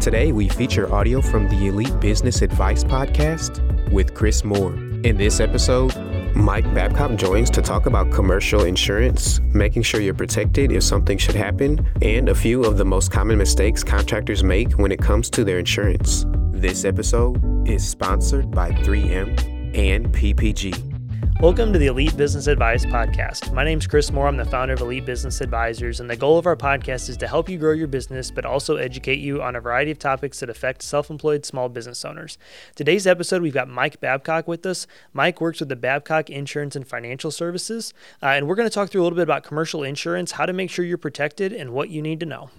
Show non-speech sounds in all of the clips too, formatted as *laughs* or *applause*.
Today, we feature audio from the Elite Business Advice Podcast with Chris Moore. In this episode, Mike Babcock joins to talk about commercial insurance, making sure you're protected if something should happen, and a few of the most common mistakes contractors make when it comes to their insurance. This episode is sponsored by 3M and PPG. Welcome to the Elite Business Advice Podcast. My name is Chris Moore. I'm the founder of Elite Business Advisors, and the goal of our podcast is to help you grow your business, but also educate you on a variety of topics that affect self employed small business owners. Today's episode, we've got Mike Babcock with us. Mike works with the Babcock Insurance and Financial Services, uh, and we're going to talk through a little bit about commercial insurance, how to make sure you're protected, and what you need to know.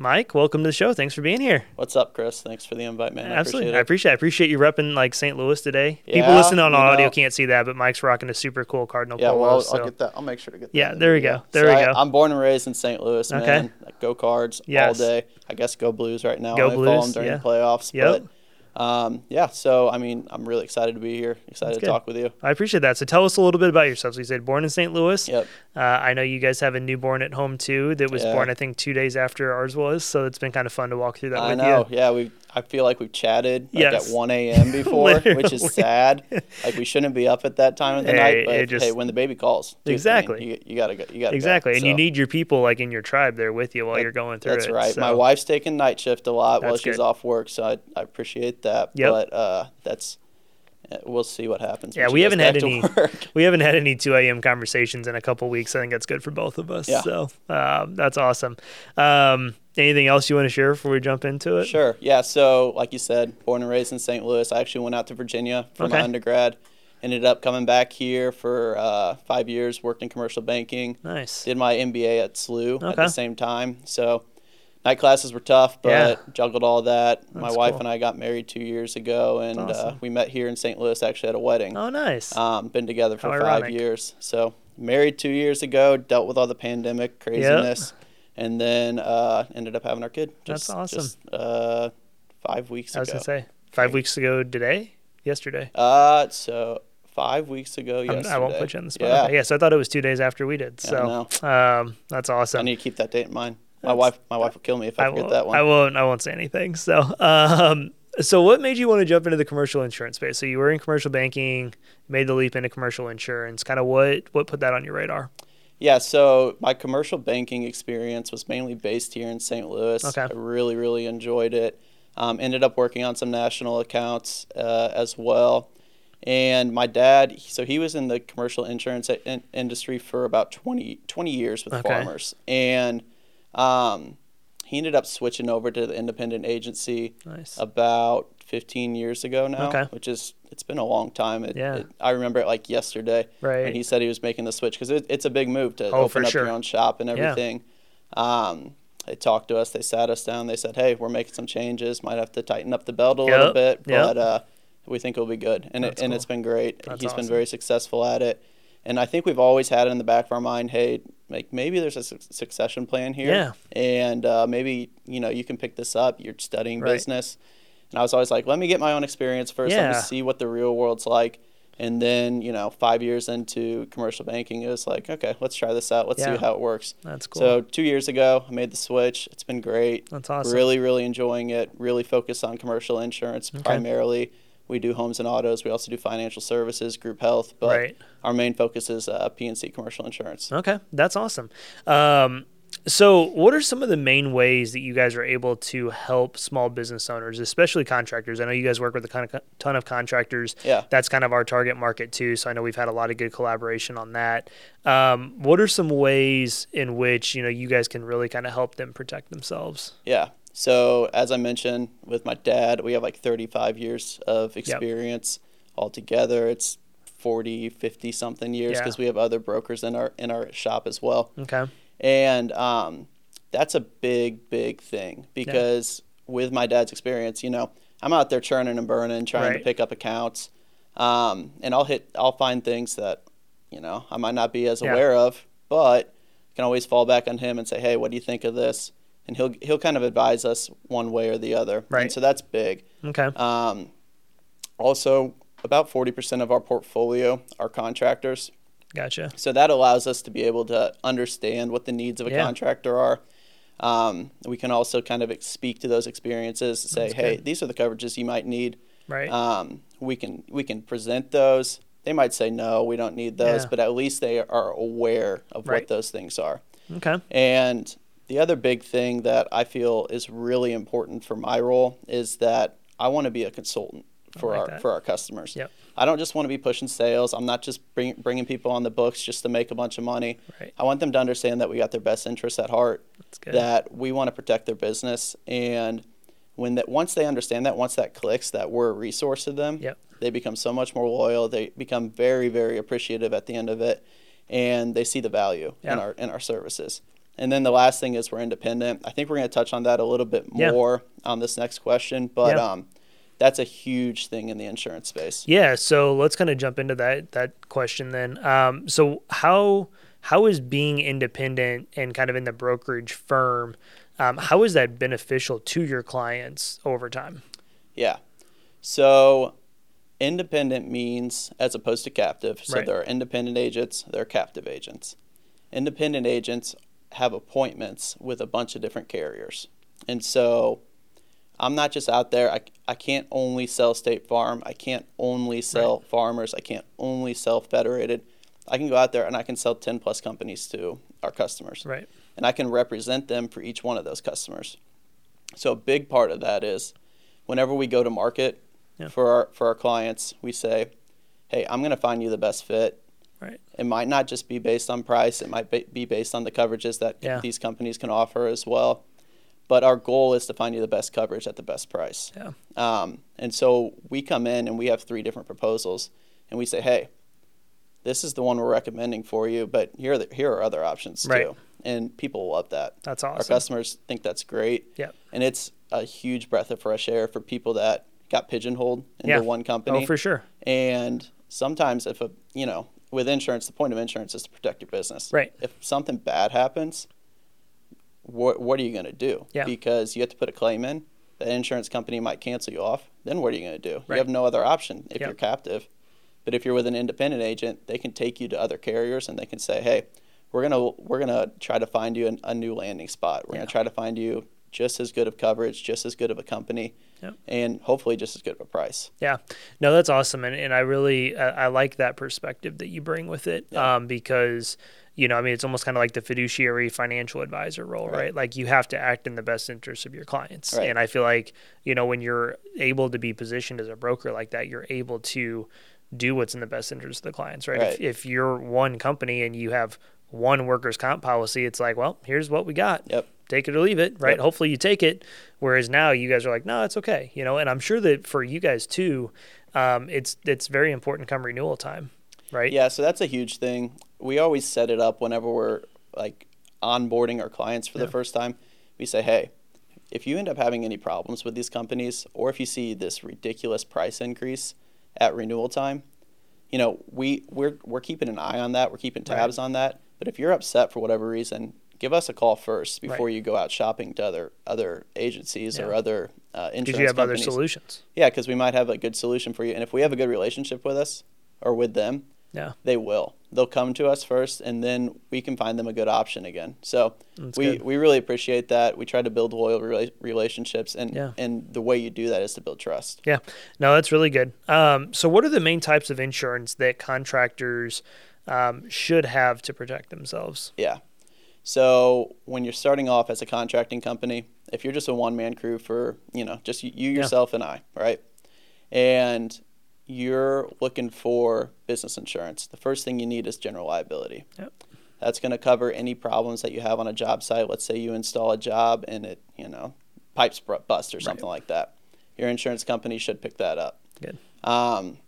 Mike, welcome to the show. Thanks for being here. What's up, Chris? Thanks for the invite, man. Absolutely. I appreciate it. I appreciate, I appreciate you repping like St. Louis today. Yeah, People listening on audio know. can't see that, but Mike's rocking a super cool Cardinal Yeah, polo. well, I'll, so. I'll get that. I'll make sure to get that. Yeah, there we go. There So we go. I'm born and raised in St. Louis, Okay. man. Go Cards Yes. all day. I guess go Blues right now. Go I Blues, during yeah. the playoffs. Yep. But um, yeah, so I mean, I'm really excited to be here. Excited to talk with you. I appreciate that. So tell us a little bit about yourself. So you said born in St. Louis. Yep. Uh, I know you guys have a newborn at home too that was Yeah. born I think two days after ours was. So it's been kind of fun to walk through that I with know. you. Yeah, we. I feel like we've chatted like Yes. at 1 a.m. *laughs* before, which is sad. Like we shouldn't be up at that time of the Hey, night, but just- hey, when the baby calls, dude, I mean, Exactly. you, you gotta go. You gotta go. Exactly. And you need your people like in your tribe there with you while That- you're going through it. That's it. right. So- My wife's taking night shift a lot while she's good. off work, so I, I appreciate that. Yep. But uh, that's we'll see what happens. Yeah, we haven't had any. *laughs* We haven't had any 2 a.m. conversations in a couple weeks. I think that's good for both of us. Yeah. So um, that's awesome. Um, anything else you want to share before we jump into it? Sure. Yeah. So, like you said, born and raised in St. Louis. I actually went out to Virginia for Okay. my undergrad. Ended up coming back here for uh, five years. Worked in commercial banking. Nice. Did my MBA at SLU at the same time. So, night classes were tough, but Yeah. juggled all that. my wife cool. and I got married two years ago, and uh, we met here in St. Louis. Actually, at a wedding. Oh, nice. Um, been together for How five ironic. years. So married two years ago, dealt with all the pandemic craziness, and then uh, ended up having our kid. That's Just, awesome. Just uh, five weeks I was ago. gonna say five weeks ago today, yesterday. Uh, so five weeks ago yesterday. I won't put you on the spot. Yeah, yeah, so I thought it was two days after we did. So um, that's awesome. I need to keep that date in mind. My wife, my wife will kill me if I, I forget that one. I won't. I won't say anything. So, um, so what made you want to jump into the commercial insurance space? So you were in commercial banking, made the leap into commercial insurance. Kind of what what put that on your radar? Yeah, so my commercial banking experience was mainly based here in St. Louis. Okay. I really, really enjoyed it. Um, ended up working on some national accounts uh, as well. And my dad, so he was in the commercial insurance in- industry for about 20, 20 years with Okay. Farmers. And um, he ended up switching over to the independent agency Nice. about 15 years ago now, Okay. which is, it's been a long time. It, Yeah. it- I remember it like yesterday. Right. And he said he was making the switch because it, it's a big move to Oh, open up sure. your own shop and everything. Yeah. Um, they talked to us. They sat us down. They said, "Hey, we're making some changes. Might have to tighten up the belt a little Yep, bit, yep. but uh, we think it'll be good." And That's it, and cool. it's been great. That's He's awesome. been very successful at it. And I think we've always had it in the back of our mind, hey, like maybe there's a su- succession plan here, Yeah. and uh, maybe you know you can pick this up. You're studying Right. business, and I was always like, let me get my own experience first. Let me see what the real world's like. And then, you know, five years into commercial banking, it was like, okay, let's try this out. Let's Yeah. see how it works. That's cool. So two years ago, I made the switch. It's been great. That's awesome. Really, really enjoying it. Really focused on commercial insurance primarily. We do homes and autos. We also do financial services, group health, but Right. our main focus is uh, P&C commercial insurance. Okay, that's awesome. Um, so, what are some of the main ways that you guys are able to help small business owners, especially contractors? I know you guys work with a ton of contractors. Yeah. That's kind of our target market too. So I know we've had a lot of good collaboration on that. Um, what are some ways in which you know you guys can really kind of help them protect themselves? Yeah. So as I mentioned with my dad, we have like 35 years of experience altogether. It's 40, 50 something years Yeah. because we have other brokers in our in our shop as well. Okay. And um, that's a big, big thing because with my dad's experience, you know, I'm out there churning and burning, trying Right. to pick up accounts, um, and I'll hit, I'll find things that, you know, I might not be as Yeah. aware of, but I can always fall back on him and say, hey, what do you think of this? And he'll he'll kind of advise us one way or the other. Right. And so that's big. Okay. Um, also, about 40% of our portfolio are contractors. Gotcha. So that allows us to be able to understand what the needs of a Yeah. contractor are. Um, we can also kind of speak to those experiences, and say, That's hey, good. these are the coverages you might need. Right. Um, we can we can present those. They might say no, we don't need those, Yeah. but at least they are aware of Right. what those things are. okay. And the other big thing that I feel is really important for my role is that I want to be a consultant for like our that. for our customers. Yep. I don't just want to be pushing sales. I'm not just bring, bringing people on the books just to make a bunch of money. Right. I want them to understand that we got their best interests at heart. That's good. That we want to protect their business, and when that once they understand that, once that clicks, that we're a resource to them, Yep. they become so much more loyal. They become very, very appreciative at the end of it, and they see the value in our in our services. And then the last thing is we're independent. I think we're going to touch on that a little bit Yeah. more on this next question, but Yeah. um, that's a huge thing in the insurance space. Yeah, so let's kind of jump into that that question then. Um, so how how is being independent and kind of in the brokerage firm, um, how is that beneficial to your clients over time? Yeah. So independent means as opposed to captive. So Right. there are independent agents, there are captive agents. Independent agents have appointments with a bunch of different carriers. And so I'm not just out there. I, I can't only sell State Farm. I can't only sell Farmers. I can't only sell Federated. I can go out there and I can sell 10 plus companies to our customers Right. and I can represent them for each one of those customers. So a big part of that is whenever we go to market Yeah. for our for our clients, we say, "Hey, I'm going to find you the best fit." Right. It might not just be based on price; it might be based on the coverages that Yeah. these companies can offer as well. But our goal is to find you the best coverage at the best price. Yeah. Um, and so we come in and we have three different proposals, and we say, "Hey, this is the one we're recommending for you, but here are the, here are other options Right. too." And people love that. That's awesome. Our customers think that's great. Yep. And it's a huge breath of fresh air for people that got pigeonholed into Yeah. one company. Oh, for sure. And sometimes if a you know, with insurance, the point of insurance is to protect your business. Right. If something bad happens, what what are you going to do? Yeah. Because you have to put a claim in. The insurance company might cancel you off. Then what are you going to do? Right. You have no other option if Yep. you're captive. But if you're with an independent agent, they can take you to other carriers and they can say, "Hey, we're gonna we're gonna try to find you an, a new landing spot. We're Yeah. gonna try to find you just as good of coverage, just as good of a company, Yep. and hopefully just as good of a price." Yeah, no, that's awesome, and and I really I, I like that perspective that you bring with it, Yeah. um, because you know I mean it's almost kind of like the fiduciary financial advisor role, right. Right. Like you have to act in the best interest of your clients, Right. and I feel like you know when you're able to be positioned as a broker like that, you're able to do what's in the best interest of the clients, right? If, Right. if you're one company and you have one workers' comp policy, it's like, well, here's what we got Yep. take it or leave it, right? Yep. Hopefully you take it. Whereas now you guys are like, no, it's okay, you know. And I'm sure that for you guys too, um, it's it's very important come renewal time, right? Yeah, so that's a huge thing. We always set it up whenever we're like onboarding our clients for Yeah. the first time. We say, hey, if you end up having any problems with these companies, or if you see this ridiculous price increase at renewal time, you know, we we're we're keeping an eye on that. We're keeping Right. tabs on that. But if you're upset for whatever reason, give us a call first before Right. you go out shopping to other other agencies or other uh, insurance Because you have companies. other solutions. Yeah, because we might have a good solution for you, and if we have a good relationship with us or with them, Yeah, they will. They'll come to us first, and then we can find them a good option again. So That's we, good. we really appreciate that. We try to build loyal rela- relationships, and Yeah. and the way you do that is to build trust. yeah. No, that's really good. Um, so what are the main types of insurance that contractors um, should have to protect themselves? Yeah. So when you're starting off as a contracting company, if you're just a one man crew for you know just you, you yourself and I, right, and you're looking for business insurance, the first thing you need is general liability. Yep. That's going to cover any problems that you have on a job site. Let's say you install a job and it, you know, pipes bust or something like that. Your insurance company should pick that up. Good. Um,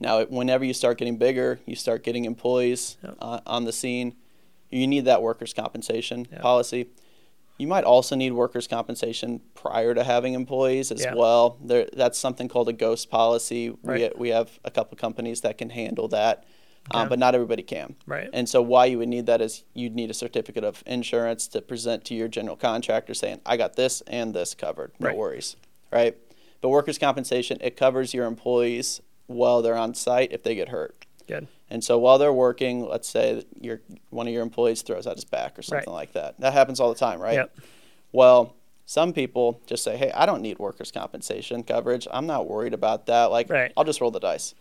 now, whenever you start getting bigger, you start getting employees Yep. uh, on the scene. You need that workers' compensation Yep. policy. You might also need workers' compensation prior to having employees as Yeah. well. There, that's something called a ghost policy. Right. We, we have a couple companies that can handle that, Okay. um, but not everybody can. Right. And so, why you would need that is you'd need a certificate of insurance to present to your general contractor saying, I got this and this covered. No Right. worries. Right. But workers' compensation, it covers your employees while they're on site if they get hurt. Good. And so while they're working, let's say your one of your employees throws out his back or something like that. That happens all the time, right? Yep. Well, some people just say, "Hey, I don't need workers' compensation coverage. I'm not worried about that. Like, Right. I'll just roll the dice."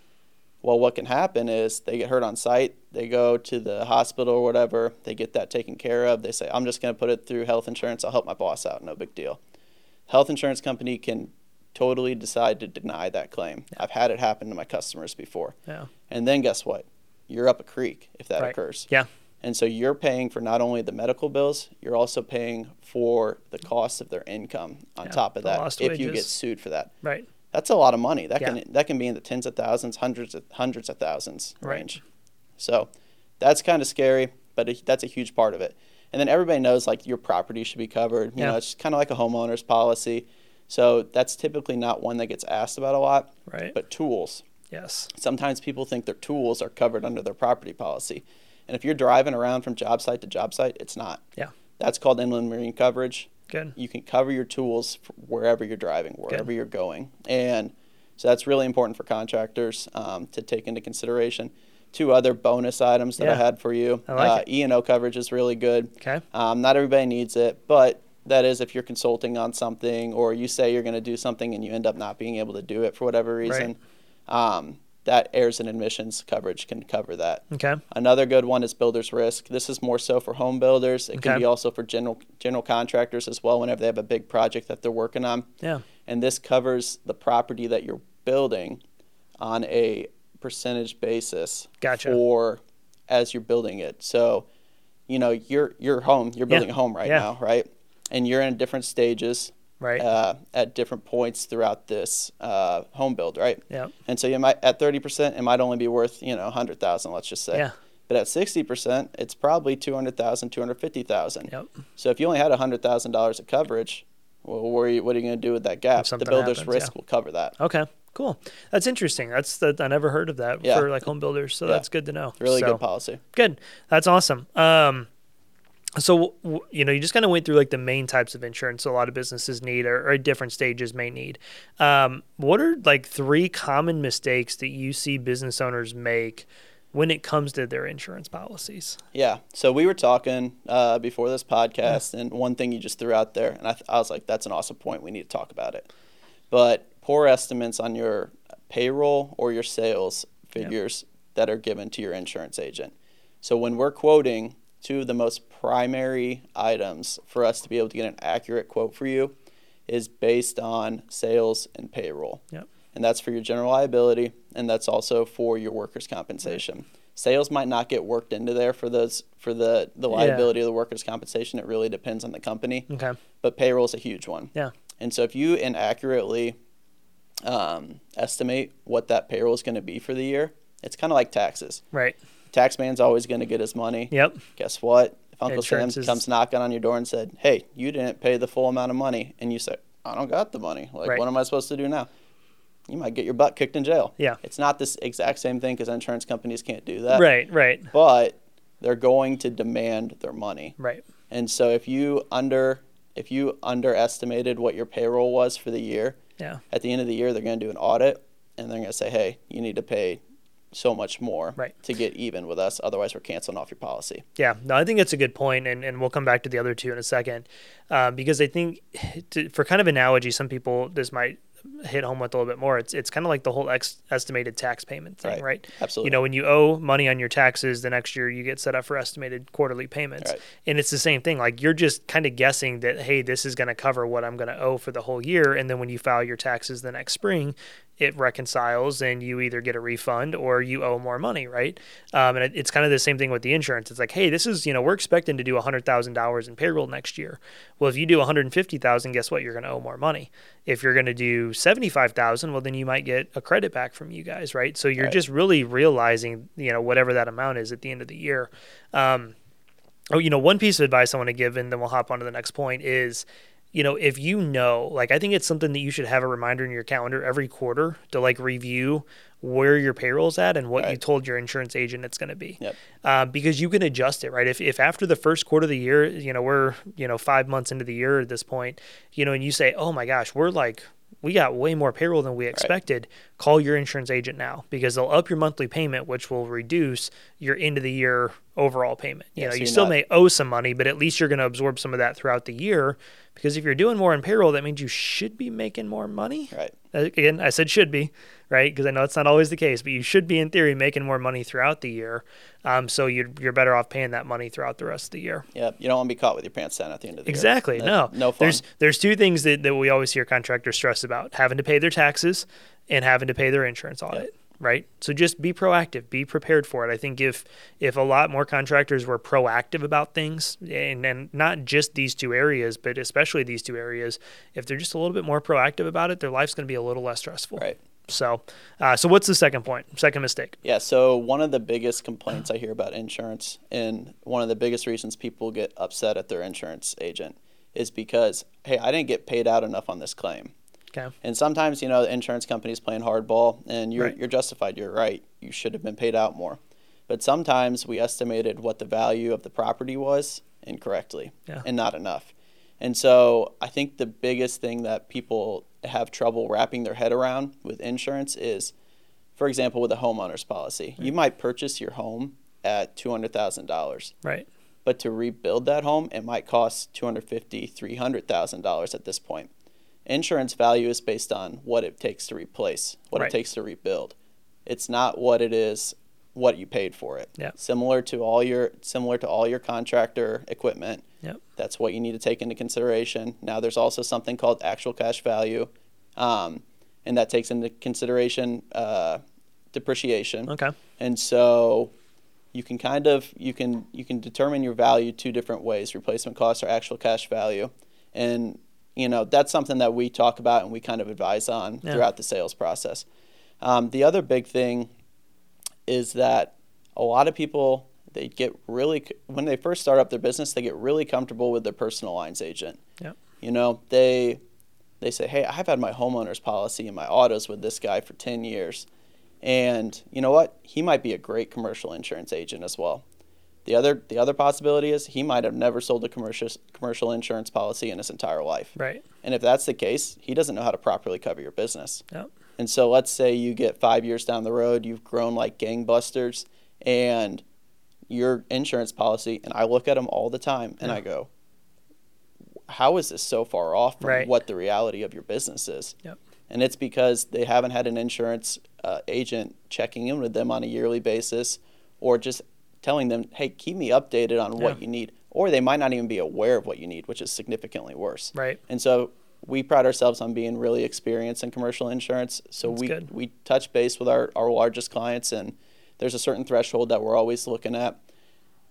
Well, what can happen is they get hurt on site. They go to the hospital or whatever. They get that taken care of. They say, "I'm just going to put it through health insurance. I'll help my boss out. No big deal." Health insurance company can totally decide to deny that claim. I've had it happen to my customers before. Yeah. And then guess what? You're up a creek if that Right. occurs. Yeah. And so you're paying for not only the medical bills, you're also paying for the cost of their income on Yeah, top of that if you get sued for that. Right. That's a lot of money. That Yeah. can that can be in the tens of thousands, hundreds of hundreds of thousands Right. range. So that's kind of scary, but it, that's a huge part of it. And then everybody knows like your property should be covered. You Yeah. know, it's kind of like a homeowner's policy. So that's typically not one that gets asked about a lot. Right. But tools, yes. sometimes people think their tools are covered under their property policy. And if you're driving around from job site to job site, it's not. Yeah. That's called inland marine coverage. Good. You can cover your tools wherever you're driving, wherever you're going. And so that's really important for contractors um, to take into consideration. Two other bonus items that I had for you. I like uh, it. E&O coverage is really good. Okay. Um, not everybody needs it, but that is if you're consulting on something or you say you're going to do something and you end up not being able to do it for whatever reason. Um, that errors and omissions coverage can cover that. Okay. Another good one is builder's risk. This is more so for home builders. It can be also for general general contractors as well whenever they have a big project that they're working on. Yeah. And this covers the property that you're building on a percentage basis Gotcha. for as you're building it. So, you know, your your home, you're building Yeah. a home right Yeah. now, right? And you're in different stages Right. uh, at different points throughout this uh, home build, right? yeah. And so you might at thirty percent, it might only be worth you know hundred thousand, let's just say. Yeah. But at sixty percent, it's probably 200,000, 250,000. Yep. So if you only had hundred thousand dollars of coverage, well, what are you, what are you going to do with that gap? The builder's happens, risk yeah. will cover that. Okay. Cool. That's interesting. That's that. I never heard of that Yeah. for like home builders. So Yeah. that's good to know. Really So, good policy. Good. That's awesome. Um, so you know, you just kind of went through like the main types of insurance a lot of businesses need, or, or different stages may need. Um, what are like three common mistakes that you see business owners make when it comes to their insurance policies? Yeah. So we were talking uh, before this podcast, and one thing you just threw out there, and I, th- I was like, that's an awesome point. We need to talk about it. But poor estimates on your payroll or your sales figures that are given to your insurance agent. So when we're quoting, two of the most primary items for us to be able to get an accurate quote for you is based on sales and payroll Yep. and that's for your general liability, and that's also for your workers' compensation. Sales might not get worked into there for those for the the Yeah. liability of the workers' compensation. It really depends on the company, Okay. but payroll is a huge one. Yeah. And so if you inaccurately um, estimate what that payroll is going to be for the year, it's kind of like taxes. Right. Taxman's always going to get his money. Yep. Guess what? If Uncle Insurance Sam is- comes knocking on your door and said, "Hey, you didn't pay the full amount of money," and you say, "I don't got the money. Like, Right. what am I supposed to do now?" You might get your butt kicked in jail. Yeah. It's not this exact same thing because insurance companies can't do that. Right. Right. But they're going to demand their money. Right. And so if you under if you underestimated what your payroll was for the year, Yeah. at the end of the year they're going to do an audit and they're going to say, "Hey, you need to pay so much more Right. to get even with us. Otherwise, we're canceling off your policy." Yeah, no, I think that's a good point, and, and we'll come back to the other two in a second, uh, because I think *sighs* to, for kind of analogy, some people this might hit home with a little bit more. It's it's kind of like the whole ex- estimated tax payment thing, Right. right? Absolutely. You know, when you owe money on your taxes, the next year you get set up for estimated quarterly payments, Right. and it's the same thing. Like you're just kind of guessing that hey, this is going to cover what I'm going to owe for the whole year, and then when you file your taxes the next spring, it reconciles and you either get a refund or you owe more money, right? Um, and it, it's kind of the same thing with the insurance. It's like, hey, this is you know we're expecting to do hundred thousand dollars in payroll next year. Well, if you do one hundred fifty thousand, guess what? You're going to owe more money. If you're going to do seventy five thousand, well then you might get a credit back from you guys, right? So you're Right. just really realizing you know whatever that amount is at the end of the year. Um, oh, you know, one piece of advice I want to give, and then we'll hop on to the next point is, you know, if you know, like, I think it's something that you should have a reminder in your calendar every quarter to like review where your payroll's at and what you told your insurance agent it's going to be. Yep. Uh, because you can adjust it, right? If, if after the first quarter of the year, you know, we're, you know, five months into the year at this point, you know, and you say, oh my gosh, we're like, we got way more payroll than we expected. Call your insurance agent now because they'll up your monthly payment, which will reduce your end of the year overall payment. You Yeah, know, so you still not- may owe some money, but at least you're going to absorb some of that throughout the year. Because if you're doing more in payroll, that means you should be making more money. Right. Uh, Again, I said should be, right? Because I know it's not always the case, but you should be in theory making more money throughout the year. Um, so you're, you're better off paying that money throughout the rest of the year. Yep. You don't want to be caught with your pants down at the end of the Exactly. year. Exactly. No. No fun. There's there's two things that, that we always hear contractors stress about: having to pay their taxes and having to pay their insurance audit. Right. So just be proactive. Be prepared for it. I think if if a lot more contractors were proactive about things, and and not just these two areas, but especially these two areas, if they're just a little bit more proactive about it, their life's going to be a little less stressful. Right. So, uh, so what's the second point? Second mistake. Yeah, so one of the biggest complaints I hear about insurance, and one of the biggest reasons people get upset at their insurance agent, is because, hey, I didn't get paid out enough on this claim. Okay. And sometimes, you know, the insurance company's playing hardball, and you're, Right. you're justified. You're right. You should have been paid out more. But sometimes we estimated what the value of the property was incorrectly Yeah. and not enough. And so I think the biggest thing that people have trouble wrapping their head around with insurance is, for example, with a homeowner's policy, you might purchase your home at $200,000 Right. but to rebuild that home it might cost $250,000 $300,000 at this point. Insurance value is based on what it takes to replace, what Right. it takes to rebuild. It's not what it is what you paid for it. Yeah. Similar to all your similar to all your contractor equipment. Yep. That's what you need to take into consideration. Now there's also something called actual cash value. Um, and that takes into consideration uh, depreciation. Okay. And so you can kind of you can you can determine your value two different ways, replacement cost or actual cash value. And you know, that's something that we talk about and we kind of advise on Yeah. throughout the sales process. Um, the other big thing is that a lot of people they get really when they first start up their business, they get really comfortable with their personal lines agent. Yep. You know, they they say, "Hey, I've had my homeowner's policy and my autos with this guy for 10 years." And you know what? He might be a great commercial insurance agent as well. The other the other possibility is he might have never sold a commercial commercial insurance policy in his entire life. Right. And if that's the case, he doesn't know how to properly cover your business. Yep. And so let's say you get five years down the road, you've grown like gangbusters, and your insurance policy, and I look at them all the time and I go, how is this so far off from Right. what the reality of your business is? Yep. And it's because they haven't had an insurance uh, agent checking in with them on a yearly basis or just telling them, hey, keep me updated on what Yeah. you need. Or they might not even be aware of what you need, which is significantly worse. Right. And so we pride ourselves on being really experienced in commercial insurance. So That's we good. we touch base with our, our largest clients and there's a certain threshold that we're always looking at.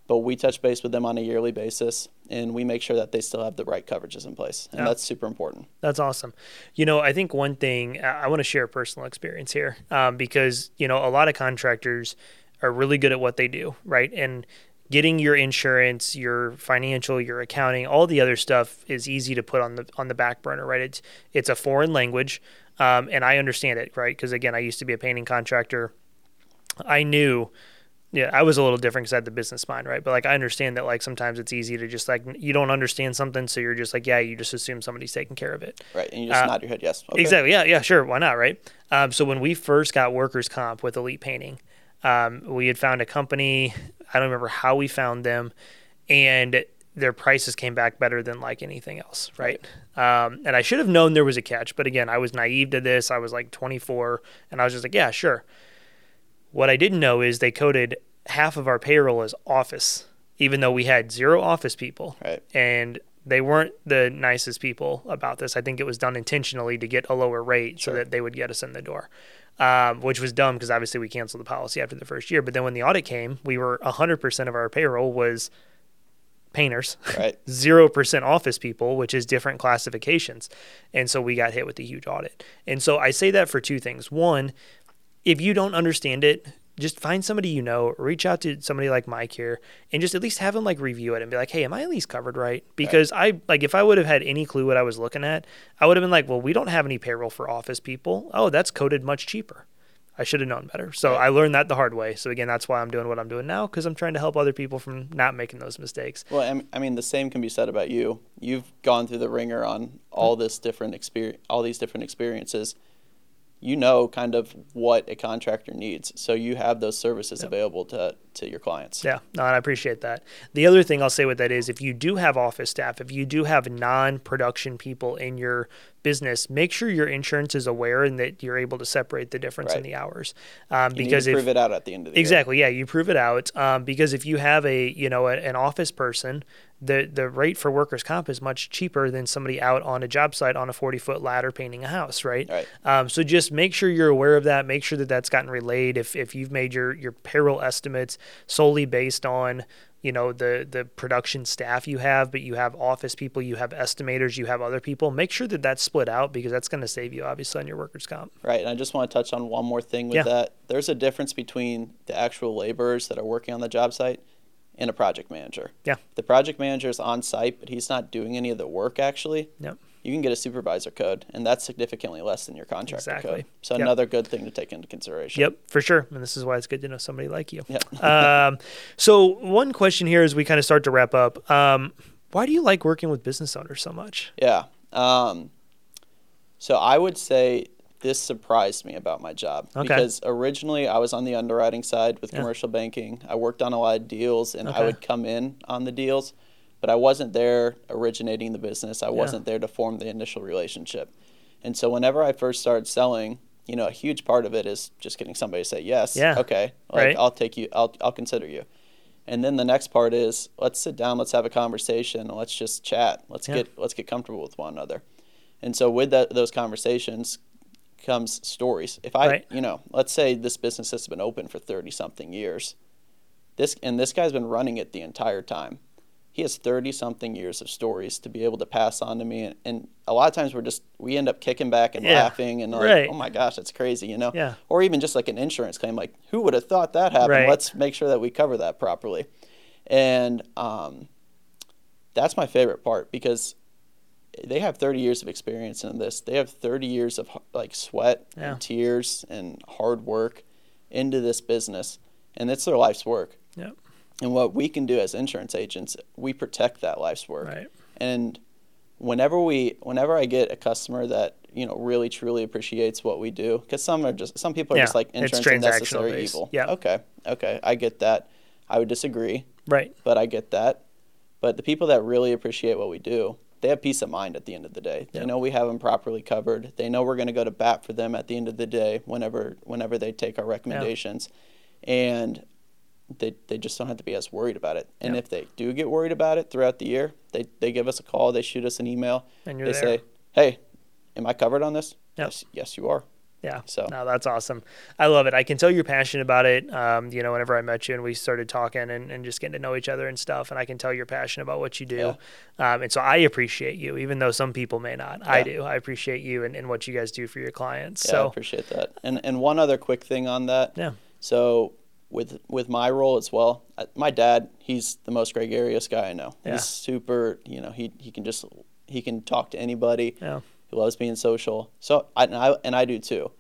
But we touch base with them on a yearly basis and we make sure that they still have the right coverages in place. And Yeah. that's super important. That's awesome. You know, I think one thing I I want to share a personal experience here um, because, you know, a lot of contractors are really good at what they do, right? And getting your insurance, your financial, your accounting, all the other stuff is easy to put on the on the back burner, right? It's it's a foreign language, um, and I understand it, right? Because again, I used to be a painting contractor. I knew yeah, I was a little different because I had the business mind, right? But like, I understand that like sometimes it's easy to just like you don't understand something, so you're just like, yeah, you just assume somebody's taking care of it. Right. And you just Uh, nod your head, yes. Okay. Exactly. Yeah. Yeah. Sure. Why not? Right. Um, so when we first got workers' comp with Elite Painting, um, we had found a company. I don't remember how we found them, and their prices came back better than like anything else. Right. Um, and I should have known there was a catch, but again, I was naive to this. I was like 24, and I was just like, yeah, sure. What I didn't know is they coded half of our payroll as office, even though we had zero office people Right. and they weren't the nicest people about this. I think it was done intentionally to get a lower rate so that they would get us in the door, um, which was dumb because obviously we canceled the policy after the first year. But then when the audit came, we were 100% of our payroll was painters, Right. *laughs* 0% office people, which is different classifications. And so we got hit with a huge audit. And so I say that for two things. One, if you don't understand it, just find somebody you know, reach out to somebody like Mike here, and just at least have them like review it and be like, hey, am I at least covered right? Because I like if I would have had any clue what I was looking at, I would have been like, well, we don't have any payroll for office people. Oh, that's coded much cheaper. I should have known better. So Right. I learned that the hard way. So again, that's why I'm doing what I'm doing now because I'm trying to help other people from not making those mistakes. Well, I mean, the same can be said about you. You've gone through the wringer on all this different experience, all these different experiences. You know, kind of what a contractor needs, so you have those services available to to your clients. Yeah, no, and I appreciate that. The other thing I'll say with that is if you do have office staff, if you do have non production people in your business, make sure your insurance is aware and that you're able to separate the difference in the hours. Um, You because if prove it out at the end of the year. Exactly. Yeah, you prove it out. Um, because if you have a you know a, an office person, the the rate for workers' comp is much cheaper than somebody out on a job site on a forty foot ladder painting a house, right? Right. Um, so just make sure you're aware of that. Make sure that that's gotten relayed. If if you've made your your payroll estimates solely based on you know the the production staff you have, but you have office people, you have estimators, you have other people. Make sure that that's split out because that's going to save you obviously on your workers' comp. Right, and I just want to touch on one more thing with Yeah. that. There's a difference between the actual laborers that are working on the job site and a project manager. Yeah. The project manager is on site, but he's not doing any of the work actually. Yep. You can get a supervisor code, and that's significantly less than your contractor Exactly. code. So Yep. another good thing to take into consideration. Yep, for sure. And this is why it's good to know somebody like you. Yep. *laughs* um, so one question here as we kind of start to wrap up. Um, why do you like working with business owners so much? Yeah. Um, so I would say this surprised me about my job Okay. because originally I was on the underwriting side with Yeah. commercial banking. I worked on a lot of deals and Okay. I would come in on the deals, but I wasn't there originating the business. I wasn't there to form the initial relationship. And so whenever I first started selling, you know, a huge part of it is just getting somebody to say yes. Yeah. Okay. Like Right. I'll take you. I'll I'll consider you. And then the next part is let's sit down, let's have a conversation, let's just chat. Let's Yeah. get let's get comfortable with one another. And so with that, those conversations comes stories. If I, Right. you know, let's say this business has been open for 30 something years. This and this guy's been running it the entire time. He has 30 something years of stories to be able to pass on to me and, and a lot of times we're just we end up kicking back and Yeah. laughing and like, Right. "Oh my gosh, that's crazy," you know? Yeah. Or even just like an insurance claim like, "Who would have thought that happened? Right. Let's make sure that we cover that properly." And um that's my favorite part because they have 30 years of experience in this. They have 30 years of like sweat Yeah. and tears and hard work into this business, and it's their life's work. Yep. And what we can do as insurance agents, we protect that life's work. Right. And whenever we, whenever I get a customer that you know really truly appreciates what we do, because some are just some people are Yeah, just like insurance is necessary based. evil. Yeah. Okay. Okay. I get that. I would disagree Right. but I get that. But the people that really appreciate what we do, they have peace of mind at the end of the day. They know we have them properly covered. They know we're going to go to bat for them at the end of the day whenever whenever they take our recommendations, and they they just don't have to be as worried about it. And Yeah. if they do get worried about it throughout the year, they they give us a call, they shoot us an email, And you're they there. say, "Hey, am I covered on this?" Yep. Yes, yes, you are. Yeah. So- no, that's awesome. I love it. I can tell you're passionate about it. Um, you know, whenever I met you and we started talking and, and just getting to know each other and stuff, and I can tell you're passionate about what you do. Yeah. Um, and so I appreciate you, even though some people may not. Yeah. I do. I appreciate you and, and what you guys do for your clients. Yeah, I so appreciate that. And and one other quick thing on that. yeah. So with with my role as well, I- my dad, he's the most gregarious guy I know. Yeah. He's super, you know, he he can just he can talk to anybody. Yeah. He loves being social. So I and I, and I do too.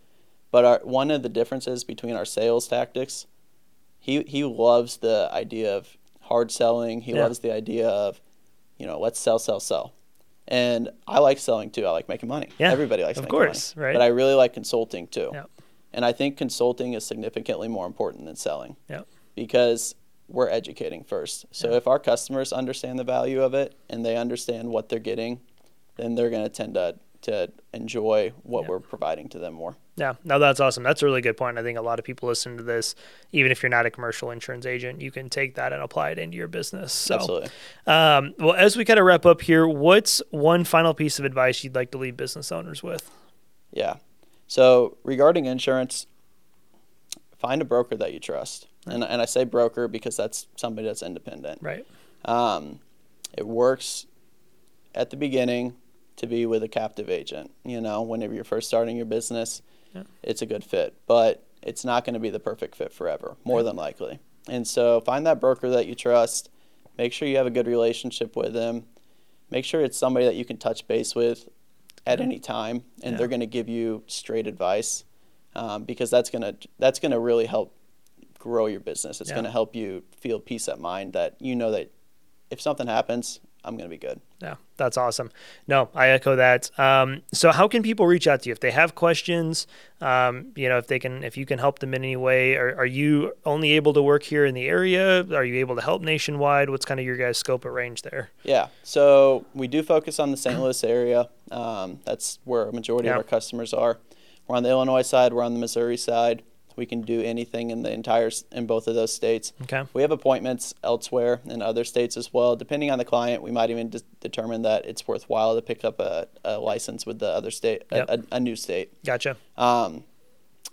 But our, one of the differences between our sales tactics, he he loves the idea of hard selling. He Yeah. loves the idea of, you know, let's sell, sell, sell. And I like selling too. I like making money. Yeah, Everybody likes of making course, money. right? But I really like consulting too. Yeah. And I think consulting is significantly more important than selling Yeah. because we're educating first. So if our customers understand the value of it and they understand what they're getting, then they're going to tend to to enjoy what Yeah. we're providing to them more. Yeah, no, that's awesome. That's a really good point. I think a lot of people listen to this, even if you're not a commercial insurance agent, you can take that and apply it into your business. So, Absolutely. Um, well, as we kind of wrap up here, what's one final piece of advice you'd like to leave business owners with? Yeah. So regarding insurance, find a broker that you trust. And, and I say broker because that's somebody that's independent. Right. Um, it works at the beginning to be with a captive agent. You know, whenever you're first starting your business, Yeah. it's a good fit. But it's not going to be the perfect fit forever, more than likely. And so find that broker that you trust. Make sure you have a good relationship with them. Make sure it's somebody that you can touch base with at any time, and Yeah. they're going to give you straight advice um, because that's gonna that's gonna really help grow your business. It's Yeah. gonna help you feel peace at mind that you know that if something happens, I'm gonna be good. Yeah, that's awesome. No, I echo that. Um, so, how can people reach out to you if they have questions? Um, you know, if they can, if you can help them in any way. Are, are you only able to work here in the area? Are you able to help nationwide? What's kind of your guys' scope of range there? Yeah. So we do focus on the St. Louis area. Um, that's where a majority Yeah. of our customers are. We're on the Illinois side. We're on the Missouri side. We can do anything in the entire in both of those states. Okay. We have appointments elsewhere in other states as well. Depending on the client, we might even de- determine that it's worthwhile to pick up a, a license with the other state, a- Yep. a, a new state. Gotcha. Um,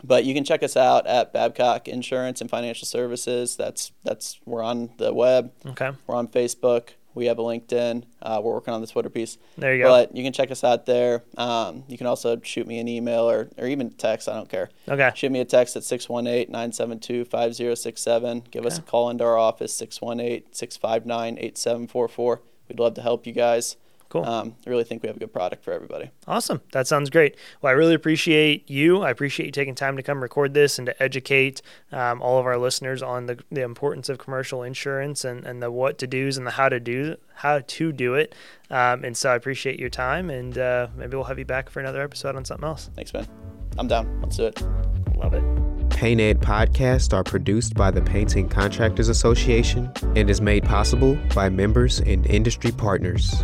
but you can check us out at Babcock Insurance and Financial Services. That's that's we're on the web. Okay. We're on Facebook. We have a LinkedIn. Uh, we're working on the Twitter piece. There you go. But you can check us out there. Um, you can also shoot me an email or, or even text. I don't care. Okay. Shoot me a text at 618 972 5067. Give us a call into our office, 618 659 8744. We'd love to help you guys. Cool. Um, I really think we have a good product for everybody. Awesome. That sounds great. Well, I really appreciate you. I appreciate you taking time to come record this and to educate um, all of our listeners on the, the importance of commercial insurance and, and the what to do's and the how to do how to do it. Um, and so I appreciate your time and uh, maybe we'll have you back for another episode on something else. Thanks, man. I'm down. Let's do it. Love it. Paint Ed podcasts are produced by the Painting Contractors Association and is made possible by members and industry partners.